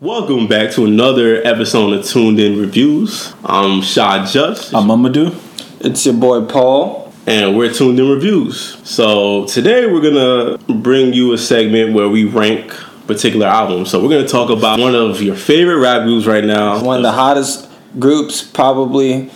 Welcome back to another episode of Tuned In Reviews. I'm Shah Just, I'm Mamadou. It's your boy Paul. and we're Tuned In Reviews. So today we're gonna bring you a segment where we rank particular albums. So we're gonna talk about one of your favorite rap groups right now. One of the hottest groups probably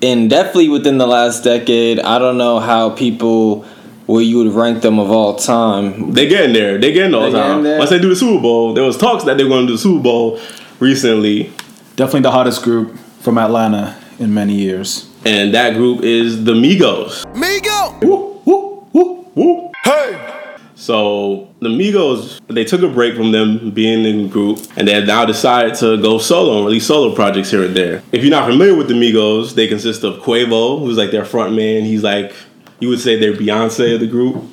and definitely within the last decade. I don't know how people where you would rank them of all time. They getting there. They getting all They time. there. Once they do the Super Bowl, there was talks that they were gonna do the Super Bowl recently, Definitely the hottest group from Atlanta in many years. and that group is the Migos. Migo! Woo, woo, woo. Woo. Hey! So the Migos, they took a break from them being in the group, and they have now decided to go solo and release solo projects here and there. If you're not familiar with the Migos, they consist of Quavo, who's like their front man. He's like you would say they're Beyonce of the group.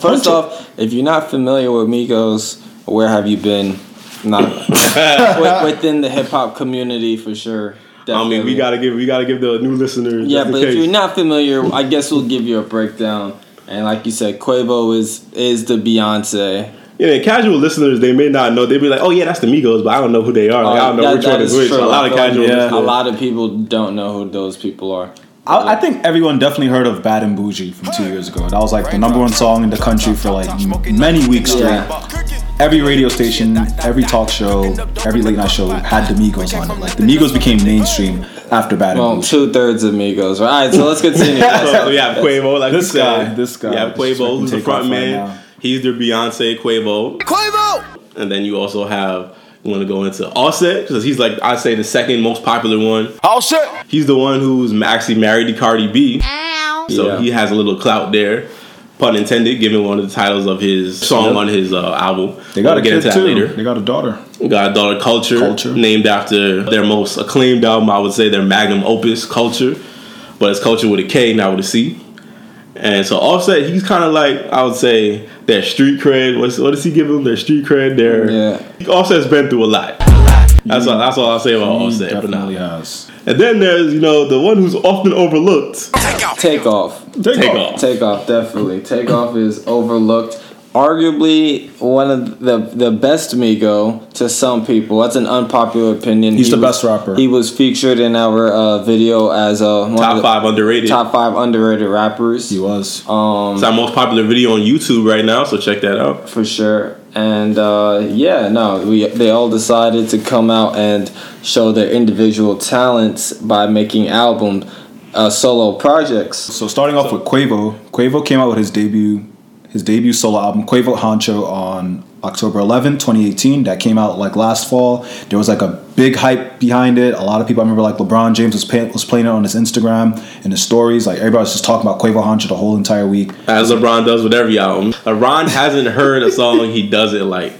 First off, if you're not familiar with Migos, where have you been? Not within the hip hop community for sure. I mean, we gotta give we gotta give the new listeners. Yeah, but if you're not familiar, I guess we'll give you a breakdown. And like you said, Quavo is is the Beyonce. yeah, casual listeners, they may not know. They'd be like, "Oh yeah, that's the Migos," but I don't know who they are. Like, I oh, don't know that- which that one is which. true. A lot of I feel like casual Yeah. A lot of people don't know who those people are. I, I think everyone definitely heard of Bad and Bougie from two years ago. That was like the number one song in the country for like many weeks straight. Yeah. Every radio station, every talk show, every late night show had the Migos on it. Like the Migos became mainstream after Bad and Well, Bougie. two thirds of Migos. All right, so let's continue. So we have Quavo, like This we said. guy, this guy. You have Quavo, who's the Take front off right man. He's their Beyonce, Quavo. Quavo! And then you also have you want to go into Offset because he's like I'd say the second most popular one. All set! He's the one who's actually married to Cardi B, Ow. so Yeah. he has a little clout there. Pun intended, given one of the titles of his song Yep. on his uh, album. They got We'll a get kid into that too. later. They got a daughter. Got a daughter, Kulture, Kulture. named after their most acclaimed album. I would say their magnum opus, Culture, but it's Kulture with a K, not with a C. And so Offset, he's kind of like I would say their street cred. What's, what does he give them? Their street cred. Their Yeah. Offset's been through a lot. That's all. That's all I'll say about He Offset for now. definitely has. And then there's you know the one who's often overlooked. Take off. Take, Take off. off. Take off, definitely. Take off is overlooked. Arguably one of the the best Migo to some people. That's an unpopular opinion. He's He the was- best rapper. He was featured in our uh, video as uh, one of Top the five underrated. top five underrated rappers. He was. Um, It's our most popular video on YouTube right now, so check that out. for sure. And uh, yeah, no, we they all decided to come out and show their individual talents by making album uh, solo projects. So starting off with Quavo, Quavo came out with his debut, his debut solo album, Quavo Huncho, on October 11, 2018. That came out like last fall. There was like a big hype behind it. A lot of people, I remember like LeBron James was, pay, was playing it on his Instagram and his stories. Like everybody was just talking about Quavo Huncho the whole entire week. As LeBron does with every album. Uh, LeBron hasn't heard a song he doesn't like.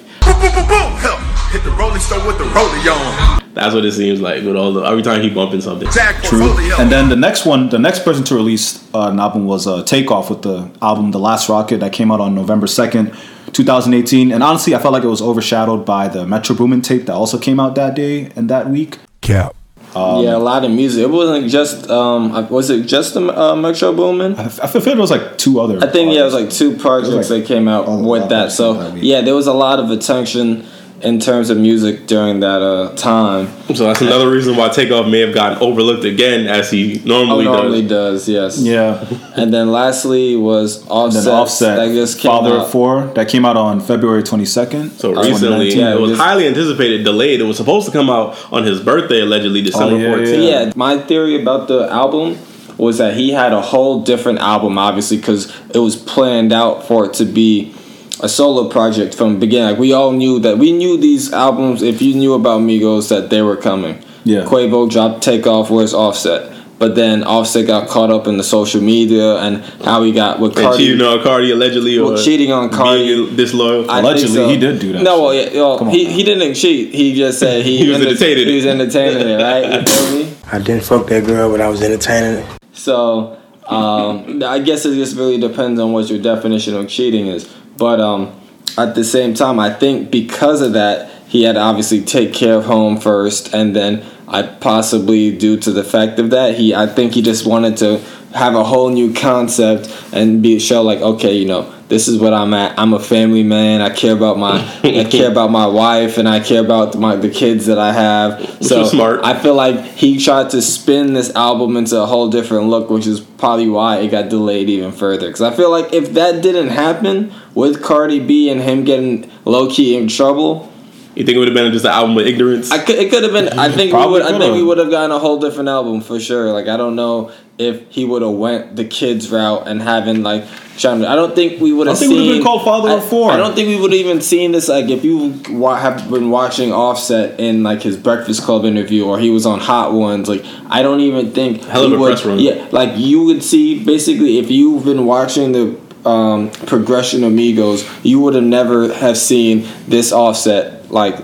Hit the rolling stone with the rollie on. That's what it seems like with all the every time he bumping something. Jack True. And then the next one, the next person to release uh, an album was uh, Takeoff with the album The Last Rocket that came out on November 2nd, 2018. And honestly, I felt like it was overshadowed by the Metro Boomin tape that also came out that day and that week. Cap. yeah, a lot of music. It wasn't just um, was it just the uh, Metro Boomin? I, I feel it was like two other. I think yeah, it was like two projects like that came out with that. that So week. yeah, there was a lot of attention in terms of music during that uh, time. So that's another reason why Takeoff may have gotten overlooked again as he Oh, normally, normally does. does, yes. Yeah. And then lastly was And Offset. then Offset, that just came Father out. of Four, that came out on February 22nd. So Oh, recently, yeah, it was just- highly anticipated, delayed. It was supposed to come out on his birthday, allegedly December Oh, yeah, 14th. Yeah, my theory about the album was that he had a whole different album, obviously, because it was planned out for it to be a solo project from the beginning. Like we all knew that we knew these albums. If you knew about Migos, that they were coming. Yeah. Quavo dropped Takeoff. Where's Offset? But then Offset got caught up in the social media and how he got with And Cardi. cheating on Cardi allegedly, or cheating on Cardi. being disloyal. I think Allegedly, he did do that No, well, yeah, well, on he, now. he didn't cheat. He just said he, He was enter- entertaining. He was entertaining it, right? You feel me? I didn't fuck that girl, but I was entertaining it. So um, I guess it just really depends on what your definition of cheating is. But um, at the same time, I think because of that, he had to obviously take care of home first, and then I possibly due to the fact of that, he I think he just wanted to have a whole new concept and be show like okay, you know, this is what I'm at. I'm a family man. I care about my I care about my wife and I care about my the kids that I have. So smart. I feel like he tried to spin this album into a whole different look, which is probably why it got delayed even further. Because I feel like if that didn't happen with Cardi B and him getting low key in trouble, You think it would have been just an album of ignorance? I could, it could have been. I think we Probably would. I think could've. we would have gotten a whole different album for sure. Like I don't know if he would have went the kids route and having like trying. To, I don't think we would I have think it seen. would've been called Father I, of Four. I don't think we would have even seen this. Like if you wa- have been watching Offset in like his Breakfast Club interview or he was on Hot Ones. Like I don't even think Hell of a would, press run. Yeah, like you would see basically if you've been watching the um, progression of Migos, you would have never have seen this Offset like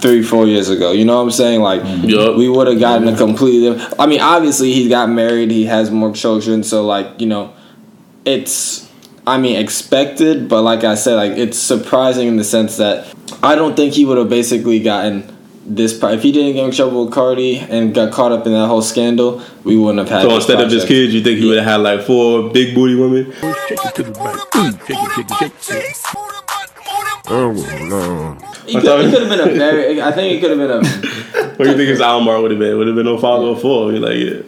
three, four years ago. You know what I'm saying? Like Yup. we would have gotten a completely. I mean, obviously he got married, he has more children, so like you know, it's. I mean, expected, but like I said, like it's surprising in the sense that I don't think he would have basically gotten this. If he didn't get in trouble with Cardi and got caught up in that whole scandal, we wouldn't have had. so this instead of just project. kids, you think he would have had like four big booty women? Oh, no. It could, it could have been a very. I think it could have been a. What do you think his album art would have been? Would have been no father or four? You're like, yeah.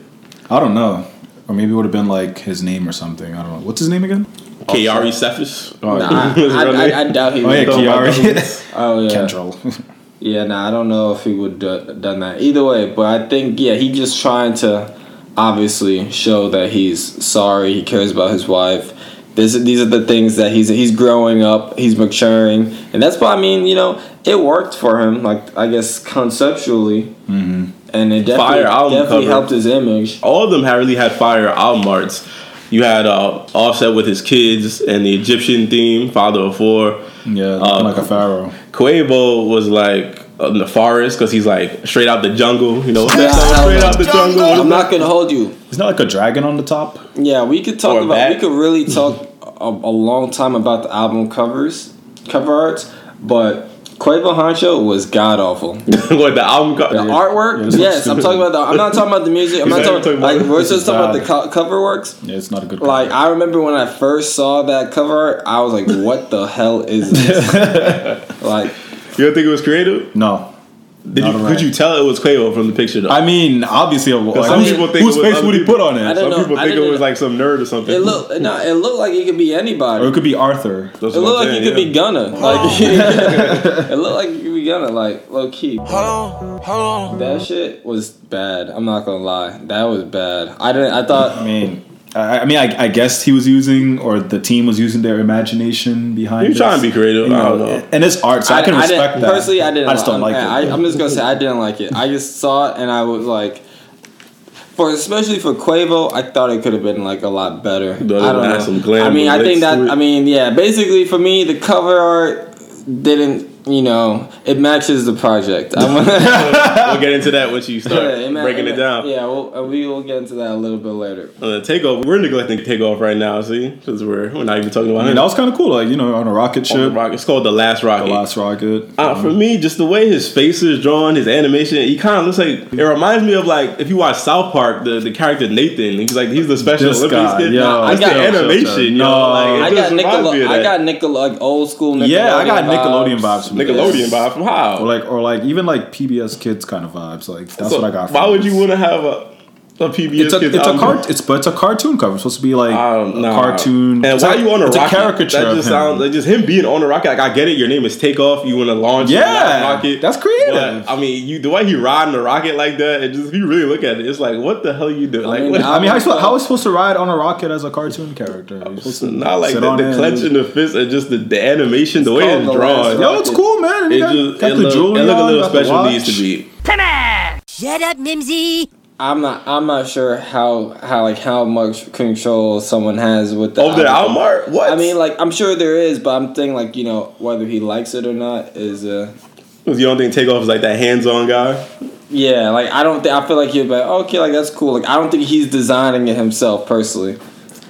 I don't know. Or maybe it would have been like his name or something. I don't know. What's his name again? Kiari oh, Cephus. Oh, Nah. I, I, I, I doubt he Oh, would. yeah, Don't Kiari. Oh yeah. Kendrell. Yeah, nah, I don't know if he would uh, done that either way, but I think yeah, he just trying to obviously show that he's sorry, he cares about his wife. This these are the things that he's he's growing up, he's maturing, and that's why I mean you know it worked for him. Like I guess conceptually, mm-hmm. and it definitely Fire album definitely cover. helped his image. All of them had really had fire album arts. You had uh, Offset with his kids and the Egyptian theme, Father of Four. yeah, looking Um, like a pharaoh. Quavo was like in the forest because he's like straight out the jungle. You know, what's that song? straight no. out the jungle. I'm not gonna hold you. Isn't like a dragon on the top? Yeah, we could talk about. that. We could really talk a, a long time about the album covers, cover arts, but Quavo Huncho was god awful. The what the album cover? artwork, Yeah, yes, looks I'm talking about the. I'm not talking about the music. I'm not not talking, talking like we're just is talking about the co- cover works. Yeah, it's not a good. Like I remember when I first saw that cover art, I was like, "What the hell is this?" like, You don't think it was creative? no. Did you, could you tell it was Quavo from the picture though? I mean, obviously, like, some whose, people think whose face would he put on I it? don't Some know. people I think it was know. like some nerd or something. it looked no, it looked like it could be anybody. Or it could be Arthur. That's It looked like saying, you could yeah. be Gunna. Like it looked like you could be Gunna, like low key. Hold on, hold on. That shit was bad. I'm not gonna lie. That was bad. I didn't. I thought. I mean, I, I mean, I, I guess he was using, or the team was using their imagination behind. You're trying to be creative. You I don't know. And it's art, so I, can respect didn't, that. Personally, I didn't. I just don't like I, it. I, am just gonna say I didn't like it. I just saw it and I was like, for especially for Quavo, I thought it could have been like a lot better. Though I don't had know. some glamour I mean, I think that. I mean, yeah. Basically, for me, the cover art didn't. You know, it matches the project. I'm we'll get into that once you start Yeah, it ma- breaking it down. Yeah, we'll, uh, we will get into that a little bit later. Uh, takeoff. We're neglecting takeoff right now. See, because we're we're not even talking about I mean, him. that was kind of cool. Like you know, on a rocket On ship, the rocket. It's called the Last Rocket. the last rocket. Uh, for me, just the way his face is drawn, his animation, he kind of looks like it reminds me of like if you watch South Park, the, the character Nathan. He's like he's the Special This Olympics guy, kid. yo, Nah, I I got got- the animation. No. like, I got reminds me Nickel. of I got Nickel like old school. Nickelodeon yeah, I got vibes. Nickelodeon vibes from this. Nickelodeon vibe from how? or like or like even like PBS Kids kind of vibes. Like that's So what I got. Why would this. you want to have a a PBS It's a Kids it's a cart it's but it's a cartoon cover. It's supposed to be like a nah. cartoon. And why a, you on a it's rocket? a caricature That of just him. sounds like just him being on a rocket. Like I get it. Your name is Takeoff. You want to launch? Yeah, a rocket. that's creative. But, I mean, you the way he riding a rocket like that. It just if you really look at it, it's like what the hell you doing? Like mean, what, I mean, how, is- how is he supposed to ride on a rocket as a cartoon character? You're to not like the, on the it clench and- and the fist and just the, the animation, the way it's drawn. Yo, it's cool, man. And It you got, just got it the look, jewelry it look a little the special. Needs to watch. be. Shut up, Mimsy. I'm not. I'm not sure how how like how much control someone has with the Over the album art? What? I mean, like I'm sure there is, but I'm thinking like you know whether he likes it or not is uh you don't think Takeoff is like that hands-on guy? yeah. Like I don't think I feel like he'd be like okay, like that's cool. Like I don't think he's designing it himself personally.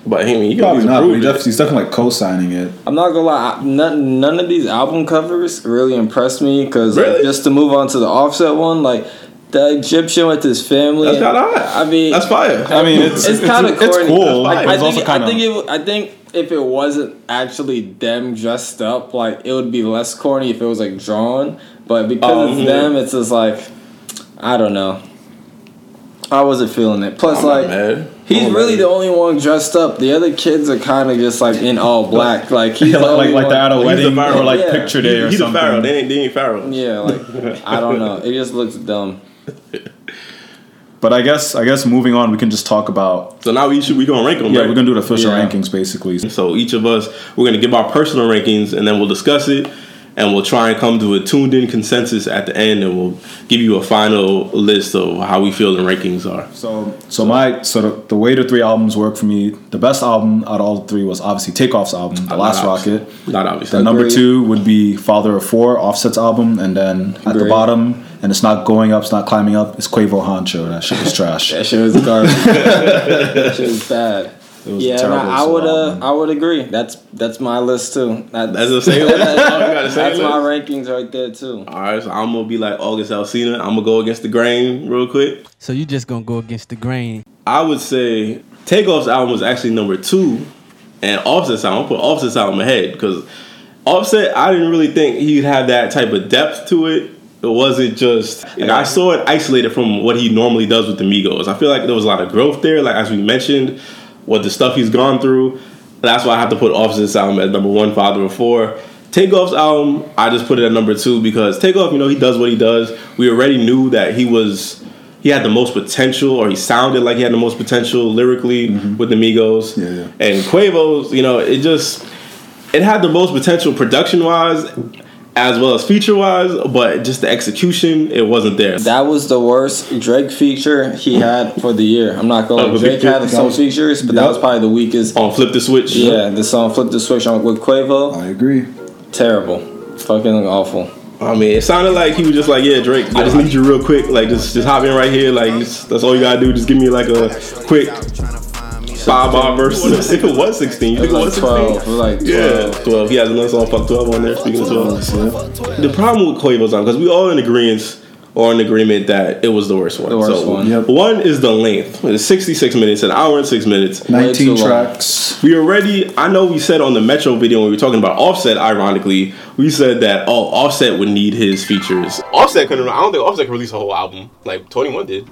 But I mean, you Probably not. But he approve definitely, he's definitely like co-signing it. I'm not gonna lie, I- none, none of these album covers really impressed me because Really? just to move on to the Offset one, like the Egyptian with his family. That's kinda hot. I mean, That's fire. I mean, it's it's it's, kind of it's, corny. cool. Like, I it's think, also kind I think it. I think if it wasn't actually them dressed up, like it would be less corny if it was like drawn. But because Oh, it's mhm. them, it's just like I don't know. I wasn't feeling it. Plus, I'm like he's I'm really mad. the only one dressed up. The other kids are kind of just like in all black. Like he's the like only like, like one- they're at a Well, he's wedding pharaoh. or like Yeah. picture day or He's a pharaoh. They ain't, they ain't pharaohs. Yeah, like I don't know. It just looks dumb. But I guess I guess moving on, we can just talk about So now we should we gonna rank them. yeah, right? we're gonna do the official Yeah. rankings basically. So each of us, we're gonna give our personal rankings, and then we'll discuss it, and we'll try and come to a tuned-in consensus at the end, and we'll give you a final list of how we feel the rankings are. So so my so the, the way the three albums work for me, the best album out of all three was obviously Takeoff's album, The Last obviously. Rocket. Not obviously. The number two would be Father of Four, Offset's album, and then at the bottom, and it's not going up, it's not climbing up, it's Quavo Huncho. That shit was trash. That shit was garbage. that shit was bad. It was a yeah, no, I would uh. I would agree. That's that's my list too. That- That's the same list. You got the same that's my rankings right there too. All right, so I'm gonna be like August Alsina. I'm gonna go against the grain real quick. So you just gonna go against the grain. I would say Takeoff's album was actually number two, and Offset's album. I'll put Offset's album ahead because Offset, I didn't really think he'd have that type of depth to it. It wasn't just, you know, I saw it isolated from what he normally does with the Migos. I feel like there was a lot of growth there, like as we mentioned, what the stuff he's gone through. That's why I have to put Offset's album at number one, Father of Four. Takeoff's album, I just put it at number two because Takeoff, you know, he does what he does. We already knew that he was he had the most potential, or he sounded like he had the most potential lyrically mm-hmm. with the Migos. Yeah, yeah. And Quavo's, you know, it just it had the most potential production wise as well as feature wise, but just the execution, it wasn't there. That was the worst Drake feature he had for the year. I'm not going. the Drake feature? had some features, but that was probably the weakest. On Flip the Switch. Yeah, the song "Flip the Switch" on with Quavo, I agree. terrible, fucking awful. I mean, it sounded like he was just like, yeah, Drake, I just need you real quick. Like, just just hop in right here. Like, just, that's all you gotta do. Just give me like a quick five bar verse. I think it was 16. You It think was like twelve. It was like Yeah, twelve. He has another song, Fuck 12 on there, speaking of 12. The problem with Quavo's on, because we all in agreement or in agreement that it was the worst one. The worst so, one. Yep. One is the length. It's 66 minutes, an hour and six minutes. too 19 long. tracks. We already, I know we said on the Metro video when we were talking about Offset, ironically, we said that, oh, Offset would need his features. Offset couldn't, I don't think Offset could release a whole album like 21 did.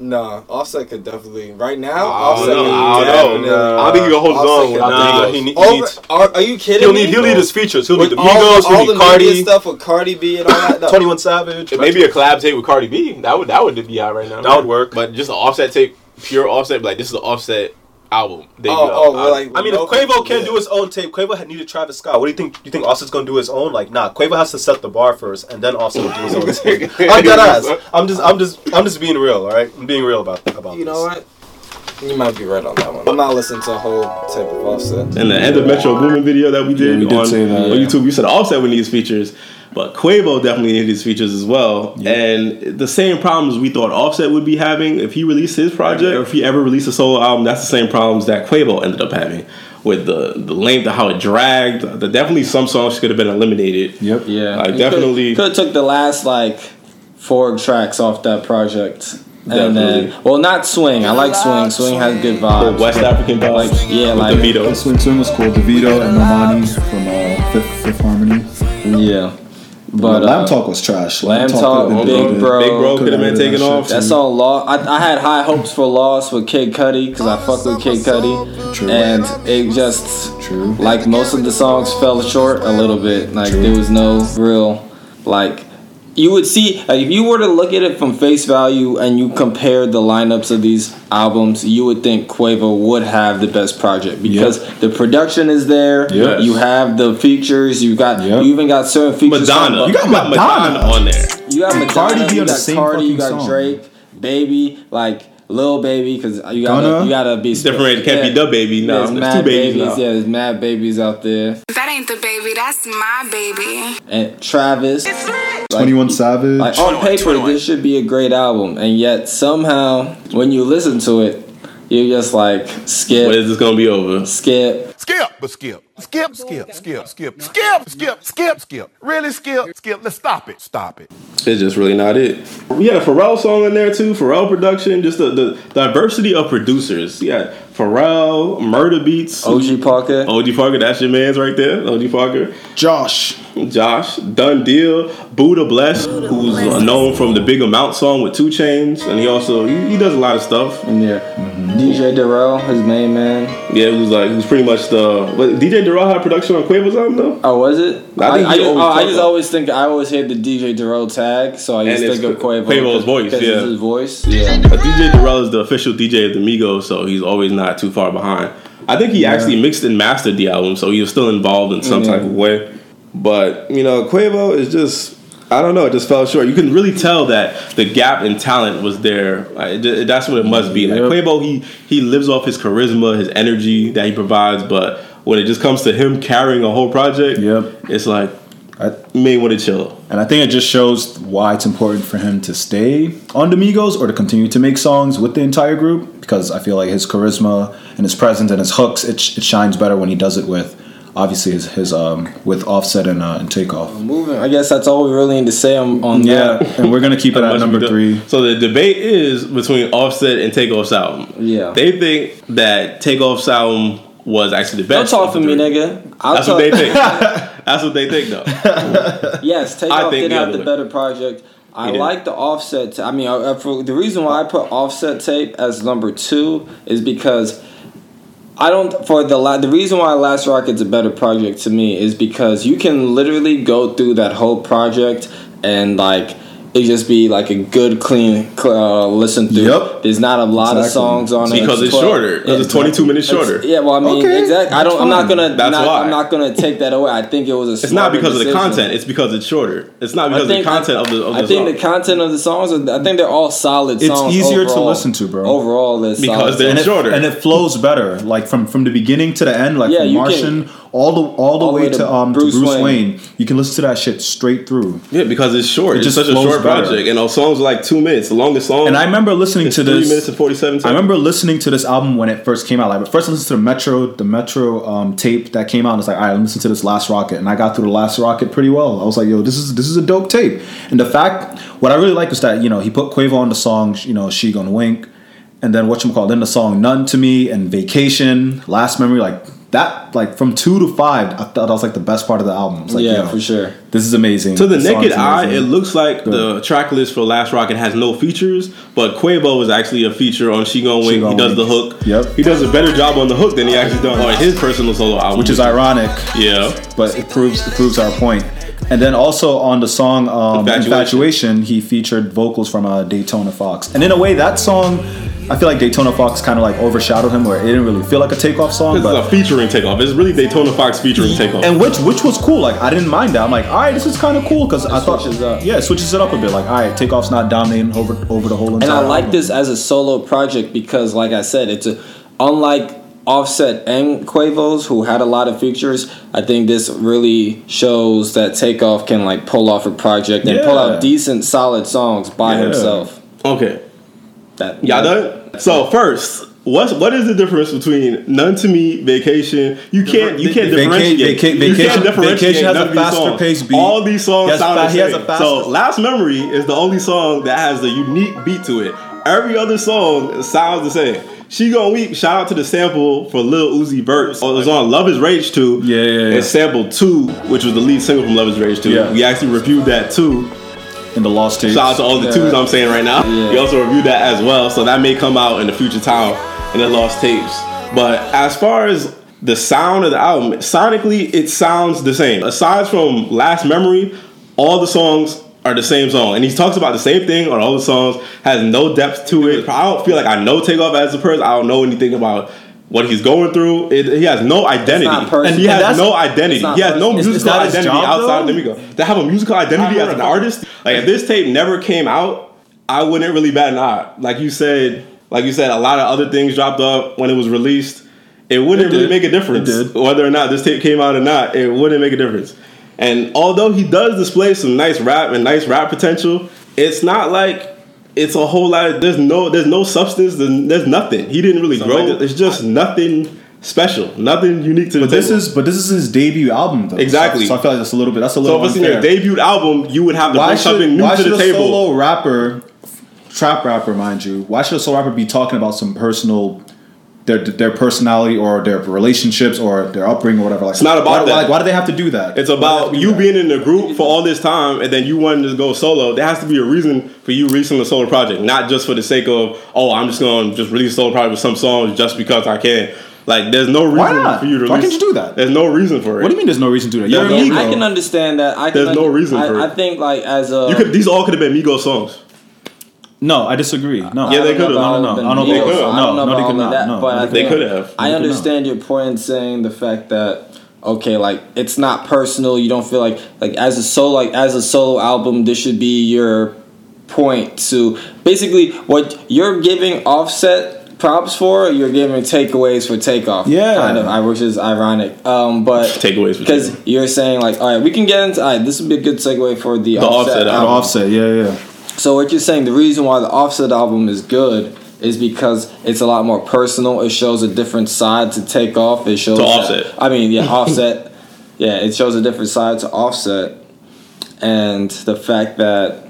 Nah, Offset could definitely right now. I don't know. I don't know. Uh, I think he can hold his own Nah, he, need, he Over, needs. are, are you kidding He'll me? need. He'll need his features. He'll need the all, Migos. all He'll the need media Cardi. stuff with Cardi B and all that. no. Twenty One Savage. Maybe a collab tape with Cardi B. That would that would be out right now. That would work. But just an offset tape, pure offset, like this is the offset album. Debut Oh, oh, album. we're like, I mean, if Quavo can yeah. do his own tape, Quavo had needed Travis Scott. What do you think? You think Offset's gonna do his own? Like, nah. Quavo has to set the bar first, and then Offset will do his own tape. I'm dead ass. I'm just, I'm just, I'm just being real. All right, I'm being real about about. You this. know what? You might be right on that one. I'm not listening to a whole type of Offset. in the end of Metro Boomin video that we did, we did on, that. on YouTube, we said offset would need his features. But Quavo definitely needed his features as well. And the same problems we thought Offset would be having if he released his project or if he ever released a solo album, that's the same problems that Quavo ended up having. With the, the length of how it dragged. The, definitely some songs could have been eliminated. Yep. Yeah, Like, definitely- could have took the last like four tracks off that project, and then well, not Swing. I like Swing. Swing has good The vibes. West African vibes. Like, yeah, with like- Davido. Swing Swing was cool. Davido and Normani from uh, Fifth, Fifth Harmony. Yeah, but Lamb uh, Talk was trash. Lamb Talk, could've Big. Bro. Big Bro could have been taken that off. shit. that song "Law." I, I had high hopes for "Lost" with Kid Cudi because I fuck with Kid Cudi, True. and it just True. like most of the songs fell short a little bit. Like there was no real like you would see like, if you were to look at it from face value and you compared the lineups of these albums, you would think Quavo would have the best project because the production is there. Yes. You have the features. You've got Yep. you even got certain features. Madonna. from- You got Madonna on there. you got Madonna, Cardi B you on the got same Cardi, you got song. Drake, Baby, like Lil Baby, because you gotta Gunna. you gotta be Different. It can't be the baby. No, there's there's, mad two babies. now. Yeah, there's mad babies out there, That ain't the baby, that's my baby. and Travis. 21 Savage. Like on paper, this should be a great album, and yet somehow when you listen to it, you're just like When skip, is this gonna be over? skip. Skip, but skip. Skip, skip, skip, skip, skip, skip, skip, skip. Really skip, skip. Let's stop it. Stop it. It's just really not it. We had a Pharrell song in there too, Pharrell production, just the, the diversity of producers. Yeah, Pharrell, Murda Beatz, OG Parker. OG Parker, that's your man's right there. OG Parker, Josh. Josh, Dun Deal, Buddah Bless, who's known from the Big Amount song with 2 Chainz, and he also he, he does a lot of stuff. Yeah. Mm-hmm. DJ Durel, his main man. Yeah, it was like he was pretty much the. But DJ Durel had production on Quavo's album though. Oh, was it? I think I, he just, always oh, I just always think I always hear the DJ Durel tag, so I just And think of Quavo. Quavo's voice, yeah. it's his voice. Yeah. But DJ Durel is the official DJ of the Migos, so he's always not too far behind. I think he actually mixed and mastered the album, so he was still involved in some Yeah. type of mm. way. But you know, Quavo is just. I don't know. It just fell short. You can really tell that the gap in talent was there. Like, that's what it must be. Like Quavo, he he lives off his charisma, his energy that he provides. But when it just comes to him carrying a whole project, Yep. it's like I, you may want to chill. And I think it just shows why it's important for him to stay on the Migos or to continue to make songs with the entire group because I feel like his charisma and his presence and his hooks it, sh- it shines better when he does it with obviously his, his um with Offset and uh, and Takeoff. Moving. I guess that's all we really need to say on, on Yeah, that. and we're gonna keep it at number three. So the debate is between Offset and Takeoff's album. Yeah. They think that Takeoff's album was actually the best. Don't best. talk of for me, nigga. I'll That's talk. what they think. That's what they think, though. Yes, I Takeoff think did the have other the way. better project. I He did. like the offset. ta- I mean, I, I- for, the reason why I put offset tape as number two is because I don't. For the la- the reason why Last Rocket's a better project to me is because you can literally go through that whole project and like it just be like a good clean uh, listen through. Yep. There's not a lot of songs on it Because it's 12 shorter. Because it's 22 minutes It's- shorter. Yeah, well, I mean, Okay, exactly. I don't. I'm not gonna. That's not, why. I'm not gonna take that away. I think it was a. It's not smarter because of the content. It's because it's shorter. It's not because think of the content of the of the I think song. the content of the songs. Are, I think they're all solid. It's songs easier to listen to, bro. Overall, they're Because they're and songs. it, shorter. and it flows better, like from from the beginning to the end, like Yeah, from you Martian all the all the way to um to Bruce Bruce, Wayne. Wayne. You can listen to that shit straight through. yeah, because it's short. It it's just such a short better. Project, and those songs are like two minutes. The longest song. And I remember listening is to three this. minutes and forty seven. I remember listening to this album when it first came out. Like, first I listened to the Metro, the Metro um, tape that came out. And it's like, all right, listen to this Last Rocket, and I got through the Last Rocket pretty well. I was like, yo, this is this is a dope tape. And the fact, what I really like was that you know he put Quavo on the song, you know, She Gonna Wink, and then what you call then the song None to Me and Vacation, Last Memory, like that, like from two to five, I thought that was like the best part of the album. It's like, yeah, yo, for sure. This is amazing. To the This naked eye, it looks like the track list for Last Rocket has no features, but Quavo is actually a feature on She Gon' Wink. Gon' He does Wink. the hook. Yep. He does a better job on the hook than he actually done on his personal solo album. which is ironic. yeah. but it proves it proves our point. And then also on the song um, Infatuation. Infatuation. he featured vocals from uh, Daytona Fox. And in a way, that song, I feel like Daytona Fox kind of like overshadowed him, where it didn't really feel like a takeoff song. This is But a featuring takeoff. It's really Daytona Fox featuring takeoff. and which which was cool. Like I didn't mind that. I'm like, all right, this is kind of cool because I thought, switches up. yeah, it switches it up a bit. Like, all right, takeoff's not dominating over over the whole And entire. I like album. this as a solo project because, like I said, it's a unlike Offset and Quavo's, who had a lot of features. I think this really shows that Takeoff can like pull off a project and pull out decent, solid songs by Yeah. himself. okay. That Y'all done? So first, what's what is the difference between None to Me, Vacation? You can't you can't Vaca- differentiate. vaca- you vacation- can't differentiate Vacation has a faster paced beat. All these songs He sound fa- the he has same. faster- so Last Memory is the only song that has a unique beat to it. Every other song sounds the same. She Gonna Weep, shout out to the sample for Lil Uzi Vert. Oh, It was on Luv Is Rage 2. Yeah, yeah, yeah. And sample 2, which was the lead single from Luv Is Rage 2. Yeah. We actually reviewed that too. In the Lost Tapes. Shout out to all the twos I'm saying right now. Yeah. We also reviewed that as well, so that may come out in the future time in the lost tapes. But as far as the sound of the album, sonically it sounds the same. Aside from Last Memory, all the songs are the same song, and he talks about the same thing on all the songs. Has no depth to it. I don't feel like I know Takeoff as a person. I don't know anything about. What he's going through, it, he has no identity, and he has no identity. He has no personal. Is- is musical identity job, outside of though? the Migo. To have a musical identity as an artist, like if this tape never came out, I wouldn't really bat an eye. Like you said, like you said, a lot of other things dropped up when it was released. It wouldn't It really make a difference It did. whether or not this tape came out or not. It wouldn't make a difference. And although he does display some nice rap and nice rap potential, it's not like it's a whole lot. Of, there's no there's no substance. There's, there's nothing. He didn't really grow. like- it's just nothing special. Nothing unique to the But this table. is but this is his debut album though. Exactly. So, so I feel like that's a little bit that's a little So if it's in your debut album, you would have to why bring should, something new why to should the a table. solo rapper, trap rapper, mind you, why should a solo rapper be talking about some personal their their personality or their relationships or their upbringing or whatever. Like, It's not about why, that. Why, why do they have to do that? It's Why do they have about you that? being in the group for all this time, and then you wanting to go solo. There has to be a reason for you releasing a solo project, not just for the sake of oh, I'm just going to just release a solo project with some songs just because I can. Like, there's no reason Why not? for you to. Why can't you do that? There's no reason for it. What do you mean? There's no reason to do that. You're no- I can understand that. I can There's no reason I, for I think like as a You could. These all could have been Migos songs. No, I disagree. No, Yeah, they could've. know No, about no, all no. the I don't think- Migos, They could've. I don't No, know no, they about could all of not. that, No, but I they They think- could have. I They could understand your point in saying the fact that okay, like it's not personal. You don't feel like like as a solo like as a solo album, this should be your point to basically what you're giving Offset props for. You're giving takeaways for Takeoff. Yeah. kind of, I which is ironic. Um, but Takeaways for because Takeoff. you're saying like all right, we can get into all right. This would be a good segue for the, The Offset The album. offset. Yeah, yeah. So what you're saying, the reason why the Offset album is good is because it's a lot more personal. It shows a different side to take off. It shows To that- Offset. I mean, yeah, Offset. yeah, it shows a different side to Offset, and the fact that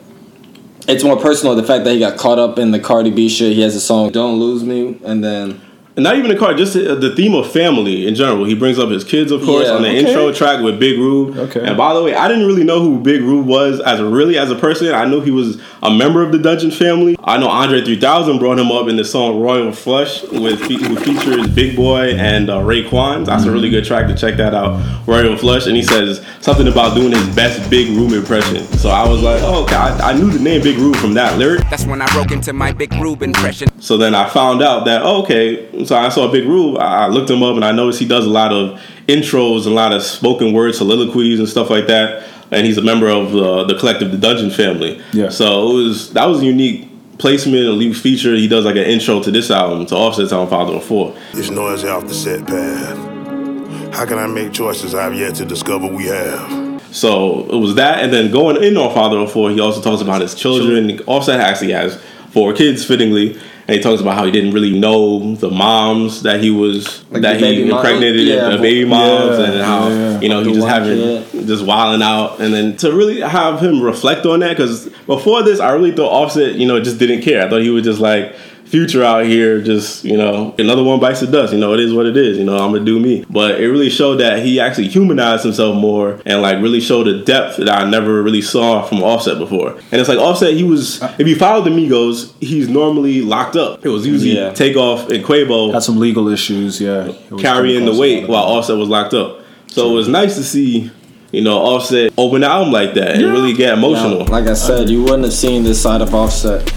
it's more personal. The fact that he got caught up in the Cardi B shit. He has a song "Don't Lose Me," and then And not even the car, just the the theme of family in general. He brings up his kids, of course, Yeah, on the okay. intro track with Big Rube. Okay. And by the way, I didn't really know who Big Rube was as a really as a person. I knew he was a member of the Dungeon family. I know Andre 3000 brought him up in the song Royal Flush, with who features Big Boi and uh, Raekwon. That's a really good track to check that out. Royal Flush, and he says something about doing his best Big Rube impression. So I was like, oh, okay, I, I knew the name Big Rube from that lyric. That's when I broke into my big Rube impression. So then I found out that oh, okay. So I saw Big Rube. I I looked him up and I noticed he does a lot of intros and a lot of spoken word soliloquies and stuff like that. And he's a member of uh, the collective, the Dungeon Family. Yeah. So it was that was a unique placement, a lead feature. He does like an intro to this album, to Offset's album, Father of Four. It's noisy off the set path. How can I make choices I've yet to discover we have? So it was that, and then going in on Father of Four, he also talks about his children. Offset actually has four kids, fittingly, and he talks about how he didn't really know the moms that he was Like that he baby mom- impregnated, yeah, the baby moms, Yeah, and how yeah. you know he just one having just wilding out, and then to really have him reflect on that because before this, I really thought Offset, you know, just didn't care. I thought he was just like. Future out here, just you know, another one bites the dust. You know, it is what it is. You know, I'm gonna do me. But it really showed that he actually humanized himself more, and like really showed a depth that I never really saw from Offset before. And it's like Offset, he was. Uh, if you follow the Migos, he's normally locked up. It was usually Yeah. Takeoff and Quavo Had some legal issues. Yeah, carrying the weight a lot of while. Offset was locked up. So it was nice to see, you know, Offset open the album like that and really get emotional. Now, like I said, you wouldn't have seen this side of Offset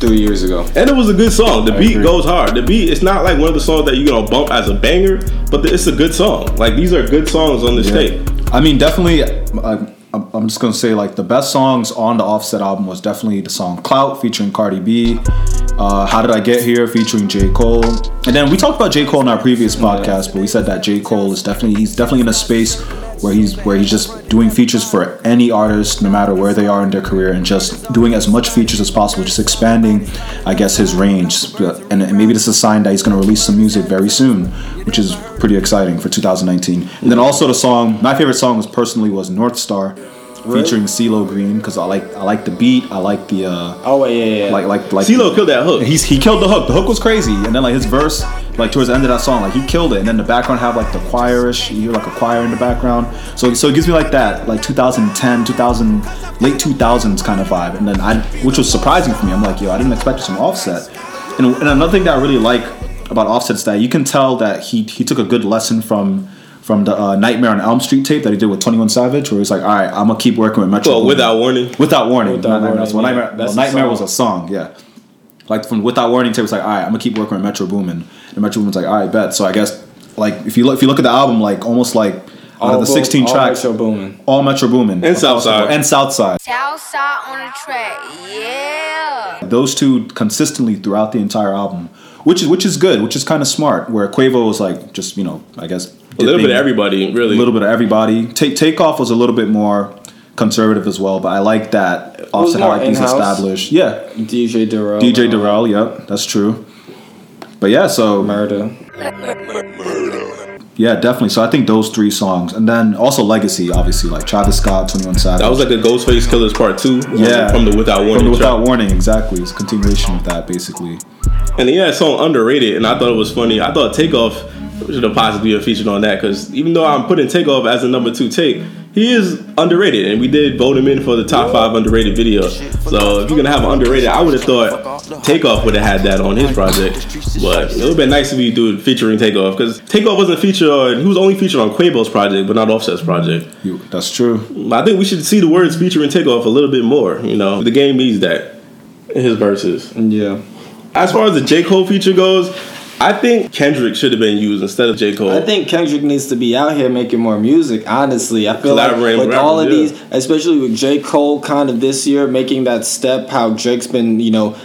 three years ago. And it was a good song. The I beat agree. goes hard. The beat, it's not like one of the songs that you're gonna bump as a banger, but it's a good song. Like these are good songs on this tape. I mean, definitely. I, I'm I'm just gonna say like the best songs on the Offset album was definitely the song "Clout" featuring Cardi B. Uh, How did I get here featuring J Cole, and then we talked about J Cole in our previous podcast, but we said that J Cole is definitely he's definitely in a space where he's where he's just doing features for any artist, no matter where they are in their career, and just doing as much features as possible, just expanding, I guess, his range. And, maybe this is a sign that he's going to release some music very soon, which is pretty exciting for 2019. And then also the song, my favorite song was personally was North Star, featuring CeeLo Green, because I like I like the beat, I like the uh, Oh yeah, yeah, yeah. like like like CeeLo killed that hook. He's he killed the hook. The hook was crazy, and then like his verse, like towards the end of that song, like he killed it. And then the background have like the choirish. You hear like a choir in the background. So so it gives me like that like 2010, 2000, late 2000s kind of vibe. And then I, which was surprising for me. I'm like, yo, I didn't expect some Offset. And, and another thing that I really like about Offset is that you can tell that he he took a good lesson from. From the uh, Nightmare on Elm Street tape that he did with Twenty One Savage, where he's like, "All right, I'm gonna keep working with Metro." Well, Boomin." without warning. Without warning. Without Not Nightmare. Warning, Well, yeah. Nightmare, That's well, Nightmare song. was a song, yeah. Like from Without Warning tape, it's like, all right, I'm gonna keep working with Metro Boomin. And Metro Boomin's like, all right, bet. So I guess like if you look if you look at the album, like almost like out of the Boom- 16 all tracks, Metro Boomin. all Metro Boomin And Southside. and Southside. Southside on the track, yeah. Those two consistently throughout the entire album, which is which is good, which is kind of smart. Where Quavo was like just you know I guess A little bit of everybody, really. a little bit of everybody. Take Takeoff was a little bit more conservative as well, but I like that Offset how like he's established. Yeah, DJ Durel. DJ Durel, yep, that's true. But yeah, so Murder. Yeah, definitely. So I think those three songs, and then also Legacy, obviously, like Travis Scott, Twenty One Savage. That was like a Ghostface Killers Part Two. yeah from the Without Warning. From the track. Without Warning, exactly. It's a continuation of that, basically. And yeah, that song underrated, and I thought it was funny. I thought Takeoff should have possibly been featured on that because even though I'm putting Takeoff as a number two take, he is underrated, and we did vote him in for the top five underrated video. So if you're gonna have an underrated, I would have thought Takeoff would have had that on his project, but it would have been nice if we do featuring Takeoff because Takeoff wasn't featured on. He was only featured on Quavo's project, but not Offset's project. That's true. I think we should see the words featuring Takeoff a little bit more. You know, the game needs that in his verses. Yeah. As far as the J. Cole feature goes, I think Kendrick should have been used instead of J. Cole. I think Kendrick needs to be out here making more music. Honestly, I feel like with all of rappers, these, especially with J. Cole, kind of this year making that step, how Drake's been, you know,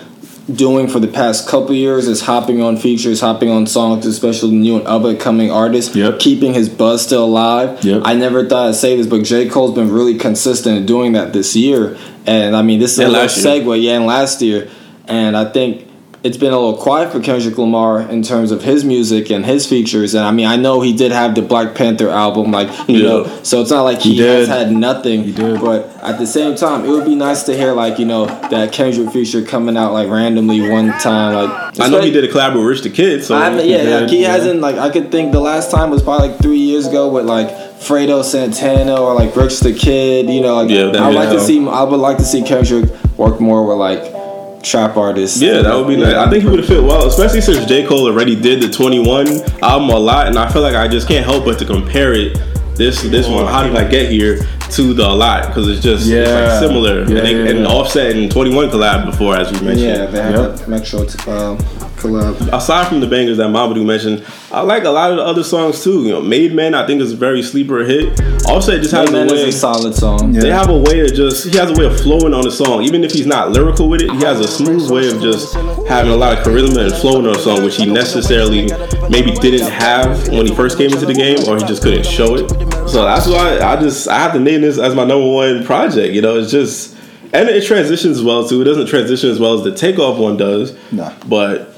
doing for the past couple years is hopping on features, hopping on songs, especially new and up and coming artists, Yep. keeping his buzz still alive. Yep. I never thought I'd say this, but J. Cole's been really consistent in doing that this year. And I mean, this is And a little last segue, yeah, and last year. And I think it's been a little quiet for Kendrick Lamar in terms of his music and his features. And I mean, I know he did have the Black Panther album, like you Yeah. know, so it's not like he, He has had nothing. He did. But at the same time, it would be nice to hear like you know that Kendrick feature coming out like randomly one time. Like I know he did a collab with Rich the Kid, so I yeah, did, like he yeah. hasn't like I could think the last time was probably like three years ago with like Fredo Santana or like Rich the Kid. You know, like Yeah, I would like to see I would like to see Kendrick work more with like trap artist. Yeah, that would be nice. I think he would fit well, especially since J. Cole already did the 21 album a lot, and I feel like I just can't help but to compare it. This this one, how did I get here to the a lot? Because it's just it's like similar. Yeah, and, they, yeah, and. Offset and 21 collab before, as we mentioned. Yeah, they have Yep. that Metro um, collab. aside from the bangers that Mamadou mentioned, I like a lot of the other songs too. You know, Made Man I think is a very sleeper hit. Offset just has Man a is way. a solid song. Yeah. They have a way of just he has a way of flowing on the song. Even if he's not lyrical with it, he has a smooth way of just having a lot of charisma and flowing on a song, which he necessarily maybe didn't have when he first came into the game, or he just couldn't show it. So that's why I just I have to name this as my number one project. You know, it's just and it transitions well too. It doesn't transition as well as the takeoff one does. Nah. But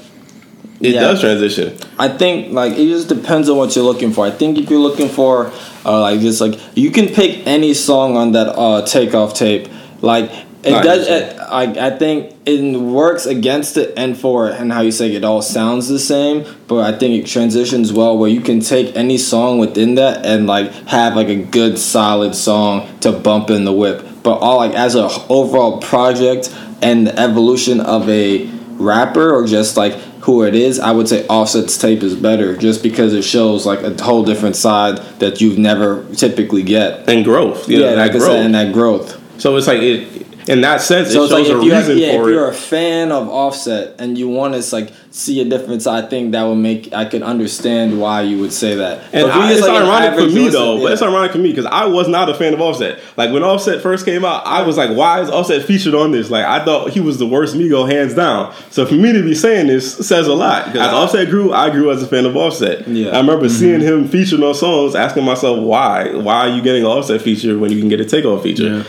it Yeah. does transition. I think like it just depends on what you're looking for. I think if you're looking for uh, like just like you can pick any song on that uh, takeoff tape. Like it Not does. It, I I think it works against it and for it, and how you say it all sounds the same. But I think it transitions well where you can take any song within that and like have like a good solid song to bump in the whip. But all like as a overall project and the evolution of a rapper or just like who it is, I would say Offset's tape is better just because it shows like a whole different side that you've never typically get. And growth. You know, yeah, that like I said, and that growth. So it's like it in that sense, So it it's like shows if a you're, reason yeah, if for you're it. a fan of Offset and you want to like see a difference, I think that would make I could understand why you would say that. And But if you're I, it's like, ironic for me though, yeah. but it's ironic for me because I was not a fan of Offset. Like when Offset first came out, I was like, "Why is Offset featured on this?" Like I thought he was the worst Migo hands down. So for me to be saying this says a lot. Because as Offset grew, I grew as a fan of Offset. Yeah. I remember mm-hmm. seeing him featured on songs, asking myself, "Why? Why are you getting an Offset feature when you can get a Takeoff feature?" Yeah.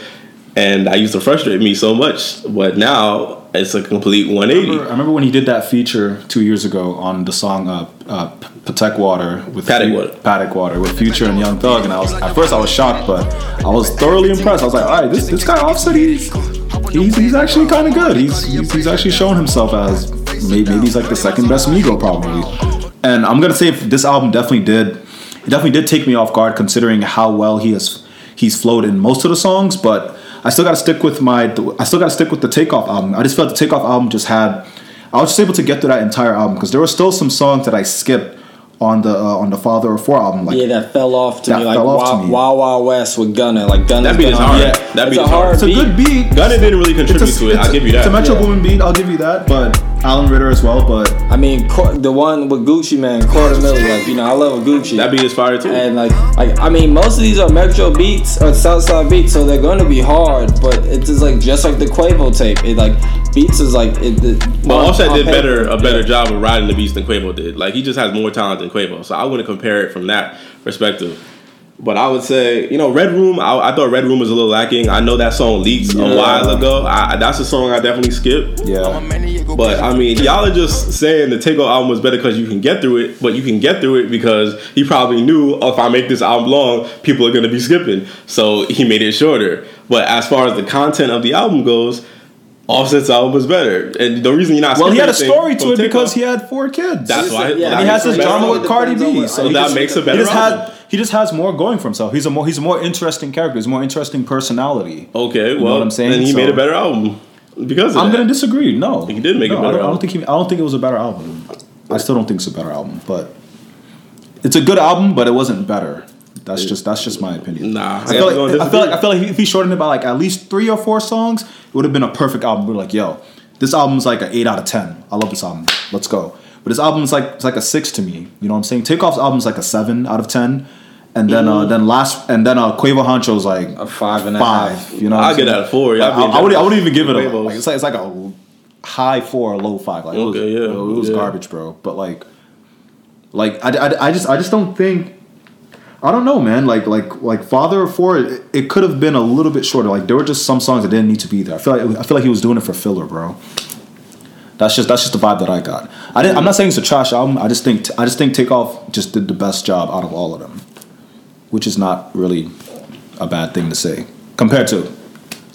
And I used to frustrate me so much, but now it's a complete 180. I remember when he did that feature two years ago on the song uh, uh, Patek Water with Patek Water. Patek Water with Future and Young Thug, and I was at first I was shocked, but I was thoroughly impressed. I was like, all right, this this guy Offset, he's he's, he's actually kind of good. He's, he's he's actually shown himself as maybe, maybe he's like the second best Migo probably. And I'm gonna say this album definitely did, it definitely did take me off guard considering how well he has he's flowed in most of the songs, but. I still gotta stick with my. I still gotta stick with the Takeoff album. I just felt the Takeoff album just had. I was just able to get through that entire album because there were still some songs that I skipped on the uh, on the Father of Four album. Like yeah, that fell off to That me like fell off to Wild, me. Wild Wild West with Gunna. Like Gunna's That beat been is hard. Yeah, That beat it's is hard. hard it's a good beat. Gunna didn't really contribute a, to it. it's, I'll give you that. It's a Metro Yeah. Boomin beat. I'll give you that. But Allen Ritter as well. But I mean, Cor- the one with Gucci Mane, quarter million. Like you know, I love Gucci. that beat is fire too. And like, like I mean, most of these are Metro beats or Southside beats, so they're going to be hard. But it's just like just like the Quavo tape. It like beats is like it. it Well, on- Offset did better a better yeah. job of riding the beats than Quavo did. Like he just has more talent than Quavo, so I wouldn't compare it from that perspective. But I would say, you know, Red Room. I, I thought Red Room was a little lacking. I know that song leaked Yeah. a while ago. I, that's a song I definitely skipped. Yeah. But I mean, y'all are just saying the Takeoff album was better because you can get through it. But you can get through it because he probably knew oh, if I make this album long, people are gonna be skipping. So he made it shorter. But as far as the content of the album goes, Offset's album was better. And the reason you're not Well, he had a story to it from because he had four kids. That's why. Yeah, and he has makes his drama with Cardi B. So So that just- makes a he better just album. had he just has more going for himself. He's a more he's a more interesting character. He's a more interesting personality. Okay, know well, what I'm saying? then he So- made a better album because of I'm that. gonna disagree. No, He did make a better I don't, I don't think he, I don't think it was a better album. I still don't think it's a better album, but it's a good album. But it wasn't better. That's just that's just my opinion. Nah, I feel, like, I feel like I feel like if he shortened it by like at least three or four songs, it would have been a perfect album. We're like, yo, this album's like an eight out of ten. I love this album. Let's go. But this album's like it's like a six to me. You know what I'm saying? Takeoff's album's like a seven out of ten. And then, uh, then last, and then uh, Quavo Huncho's like A five and a five. half. You know, I'll get that a four. Yeah, Like, I, I, I, would, I wouldn't even give it a. Like, it's like it's like a high four or low five. Like, it was, Okay, yeah, it was yeah. garbage, bro. But like, like I, I, I just I just don't think. I don't know, man. Like like like Father of Four, it, it could have been a little bit shorter. Like there were just some songs that didn't need to be there. I feel like I feel like he was doing it for filler, bro. That's just that's just the vibe that I got. I didn't, I'm not saying it's a trash album. I just think I just think Takeoff just did the best job out of all of them, which is not really a bad thing to say compared to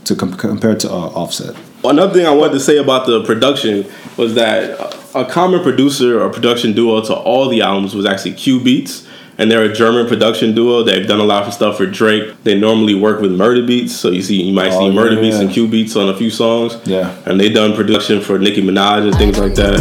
to com- compared to uh, Offset. Another thing I wanted to say about the production was that a common producer or production duo to all the albums was actually Cubeatz. And they're a German production duo. They've done a lot of stuff for Drake. They normally work with Murda Beatz, so you see, you might Oh, see yeah, Murda Beatz yeah. and Cubeatz on a few songs. Yeah. and they done production for Nicki Minaj and things like that.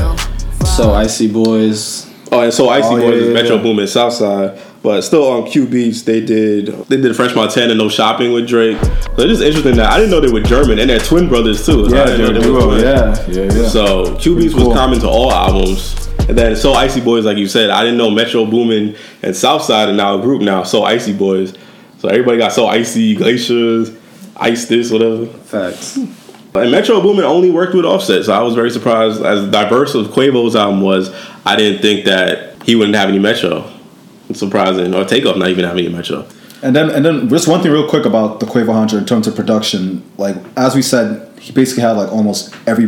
So Icy Boys. Oh, and so Icy Oh, Boys yeah, is Metro yeah. Boom and Southside, but still on Cubeatz they did they did French Montana No Shopping with Drake. So it's just interesting that I didn't know they were German and they're twin brothers too. So I didn't know they were twins. yeah, yeah, yeah. So Cubeatz Pretty was common to all albums. And then So Icy Boys, like you said, I didn't know Metro Boomin and Southside are now a group now, So Icy Boys. So everybody got So Icy, Glaciers, Ice this, whatever. Facts. And Metro Boomin only worked with Offset, so I was very surprised. As diverse as Quavo's album was, I didn't think that he wouldn't have any Metro. It's surprising. Or Takeoff not even having any Metro. And then and then just one thing real quick about the Quavo Huncho in terms of production. Like as we said, he basically had like almost every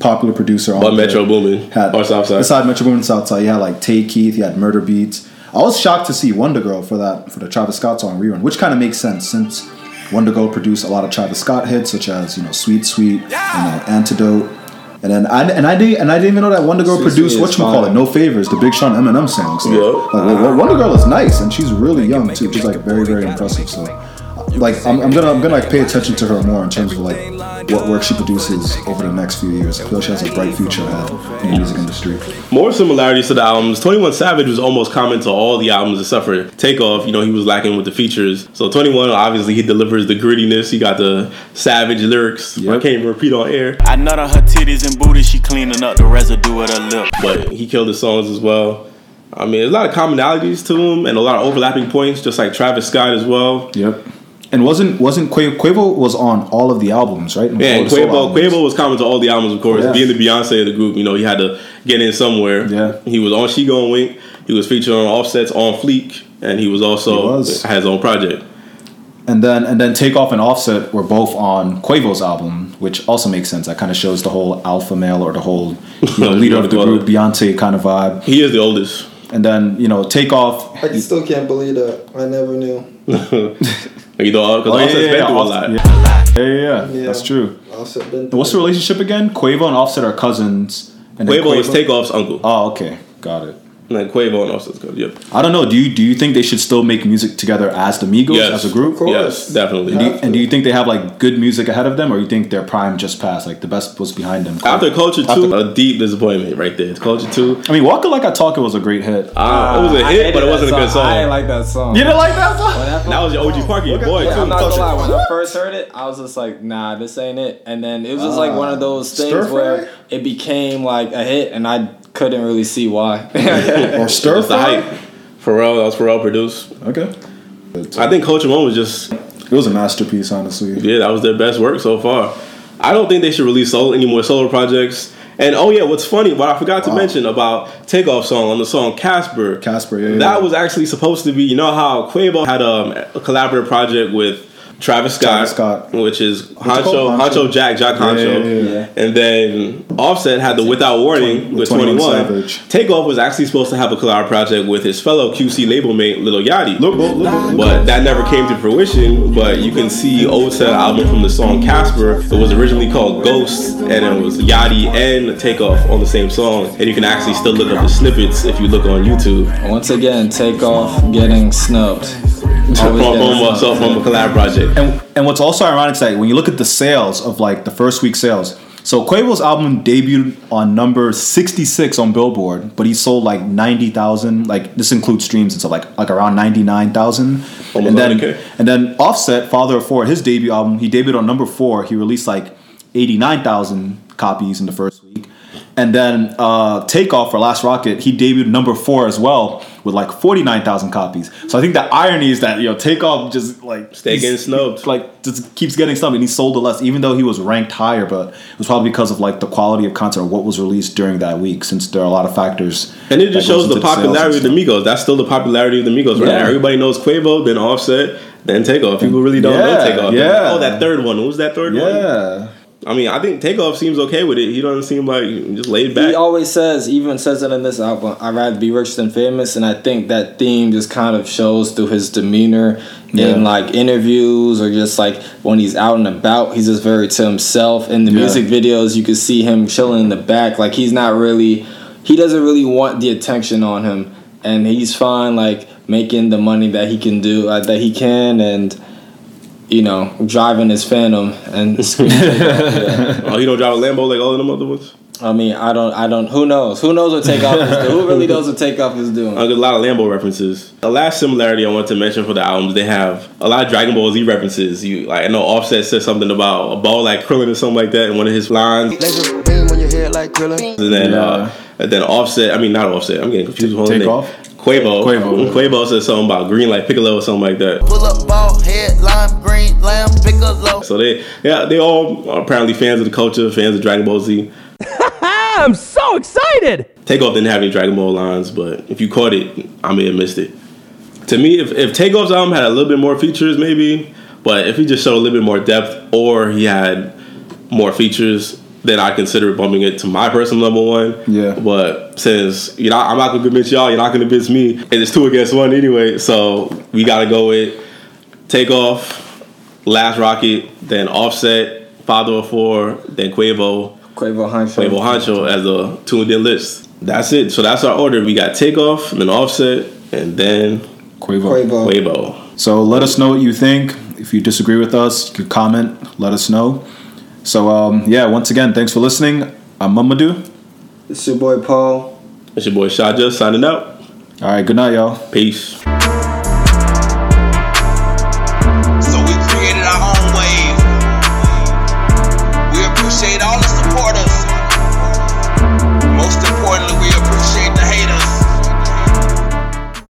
popular producer on But. Metro Boomin had or Southside. Beside Metro Boomin and Southside, you had like Tay Keith, you had Murda Beatz. I was shocked to see WondaGurl for that for the Travis Scott song rerun, which kind of makes sense since WondaGurl produced a lot of Travis Scott hits, such as you know Sweet Sweet and then Antidote. And then I and I didn't and I didn't even know that WondaGurl Sweet produced Sweet what is you call it. No Favors, the Big Sean Eminem song. So, Yeah. like, well, WondaGurl is nice and she's really young too. She's like very very impressive. So, like I'm, I'm gonna I'm gonna like pay attention to her more in terms of like what work she produces over the next few years. I feel she has a bright future ahead in the music industry. More similarities to the albums. 21 Savage was almost common to all the albums except for Takeoff. You know, he was lacking with the features. So 21, obviously, he delivers the grittiness. He got the savage lyrics. I can't even repeat on air. I nut on her titties and booty, she cleaning up the residue of her lip. but he killed the songs as well. I mean, there's a lot of commonalities to him and a lot of overlapping points, just like Travis Scott as well. Yep. And wasn't wasn't Quavo, Quavo was on all of the albums, right? Yeah, and Quavo, albums. Quavo was common to all the albums, of course. Yeah. Being the Beyonce of the group, you know, he had to get in somewhere. Yeah. He was on She Gon' Wink. He was featured on Offset's On Fleek, and he was also He was. had his own project. And then and then Takeoff and Offset were both on Quavo's album, which also makes sense. That kind of shows the whole alpha male or the whole you know, leader of the group, Beyonce kind of vibe. He is the oldest. And then you know Takeoff. I still can't believe that. I never knew. You know, because Oh, oh yeah, Offset's yeah, been yeah, through a lot. yeah. Yeah, yeah, yeah, Yeah. that's true. Offset been What's the relationship again? Quavo and Offset are cousins. And then Quavo is Takeoff's uncle. Oh, okay, got it. And then Quavo and Offset's cousin. Yep. I don't know. Do you do you think they should still make music together as the Migos Yes. as a group? Yes, definitely. And do, you, and do you think they have like good music ahead of them, or you think their prime just passed? Like the best was behind them. After Culture 2, After- a deep disappointment right there. It's culture 2. I mean, Walk It Like I Talk It was a great hit. Uh, it was a I hit, but it wasn't a good song. I didn't like that song. you didn't like that song? When that, that was your OG Parker, your boy, Yeah, too. I'm not gonna lie. When I first heard it, I was just like, "Nah, this ain't it." And then it was just like one of those things Stir Fry? where it became like a hit, and I couldn't really see why. Or Stir Just the Fry? hype. Pharrell, that was Pharrell produced. Okay. I think Culture 1 was just, It was a masterpiece, honestly. yeah, that was their best work so far. I don't think they should release solo, any more solo projects. And oh yeah, what's funny? What I forgot to mention about Takeoff song on the song Casper. Casper, yeah, yeah. That was actually supposed to be. You know how Quavo had um, a collaborative project with Travis Scott, Travis Scott. which is it Huncho, called? Huncho, Huncho? Jack, Jack Yeah, Huncho, yeah, yeah. and then Offset had the Without Warning with 21 Twenty One. Savage. Takeoff was actually supposed to have a collab project with his fellow QC label mate Lil Yachty. Look, look, look, look. But that never came to fruition. But you can see Offset album from the song Casper. It was originally called Ghosts, and it was Yachty and Takeoff on the same song. And you can actually still look up the snippets if you look on YouTube. Once again, take off getting snubbed. From, Always from, getting from, a collab project. And and what's also ironic is that when you look at the sales of like the first week sales, so Quavo's album debuted on number 66 on Billboard, but he sold like 90,000. Like this includes streams and stuff, like like around 99,000. And then 100K. and then Offset, Father of Four, his debut album, he debuted on number four. He released like 89,000 copies in the first week. And then uh, Takeoff for Last Rocket, he debuted number four as well with like 49,000 copies. So I think the irony is that, you know, Takeoff just like. Stay getting snubbed. Like, just keeps getting snubbed and he sold the less, even though he was ranked higher. But it was probably because of like the quality of content or what was released during that week, since there are a lot of factors. And it just shows the popularity of the. Migos. That's still the popularity of the Migos right Yeah. now. Everybody knows Quavo, then Offset, then Takeoff. People really don't know Yeah, Takeoff. yeah. Oh, that third one. What was that third one? Yeah. I mean, I think Takeoff seems okay with it. He doesn't seem like just laid back. He always says, even says it in this album, I'd rather be rich than famous. And I think that theme just kind of shows through his demeanor Yeah. in like interviews or just like when he's out and about. He's just very to himself. In the Yeah. music videos, you can see him chilling in the back. Like he's not really, he doesn't really want the attention on him. And he's fine, like making the money that he can do, uh, that he can. And, you know, driving his Phantom and yeah. oh, he don't drive a Lambo like all of them other ones. I mean, I don't, I don't. Who knows? Who knows what takeoff is doing? Who really knows what takeoff is doing? Uh, there's a lot of Lambo references. The last similarity I want to mention for the albums, they have a lot of Dragon Ball Z references. You like I know Offset said something about a ball like Krillin or something like that in one of his lines. Laser beam on your head like And then, Yeah. uh, and then Offset. I mean, not Offset. I'm getting confused. with the whole name. Takeoff? Quavo. Quavo. Quavo said something about green like Piccolo or something like that. Pull up ball head, lime green, lamb, piccolo. So they, yeah, they all are apparently fans of the culture, fans of Dragon Ball Z. I'm so excited. Takeoff didn't have any Dragon Ball lines, but if you caught it, I may have missed it. To me, if, if Takeoff's album had a little bit more features, maybe, but if he just showed a little bit more depth or he had more features, then I consider bumping it to my personal number one. Yeah. But since you know I'm not gonna convince y'all, you're not gonna convince me, and it's two against one anyway, so we gotta go with Takeoff, Last Rocket, then Offset, Father of Four, then Quavo, Quavo Huncho. Quavo Huncho as a tuned in list. That's it. So that's our order. We got Takeoff, then Offset, and then Quavo. Quavo. Quavo. So let us know what you think. If you disagree with us, you could comment. Let us know. So um, yeah, once again, thanks for listening. I'm Mamadou. It's your boy Paul. It's your boy Shaja signing out. All right, good night, y'all. Peace.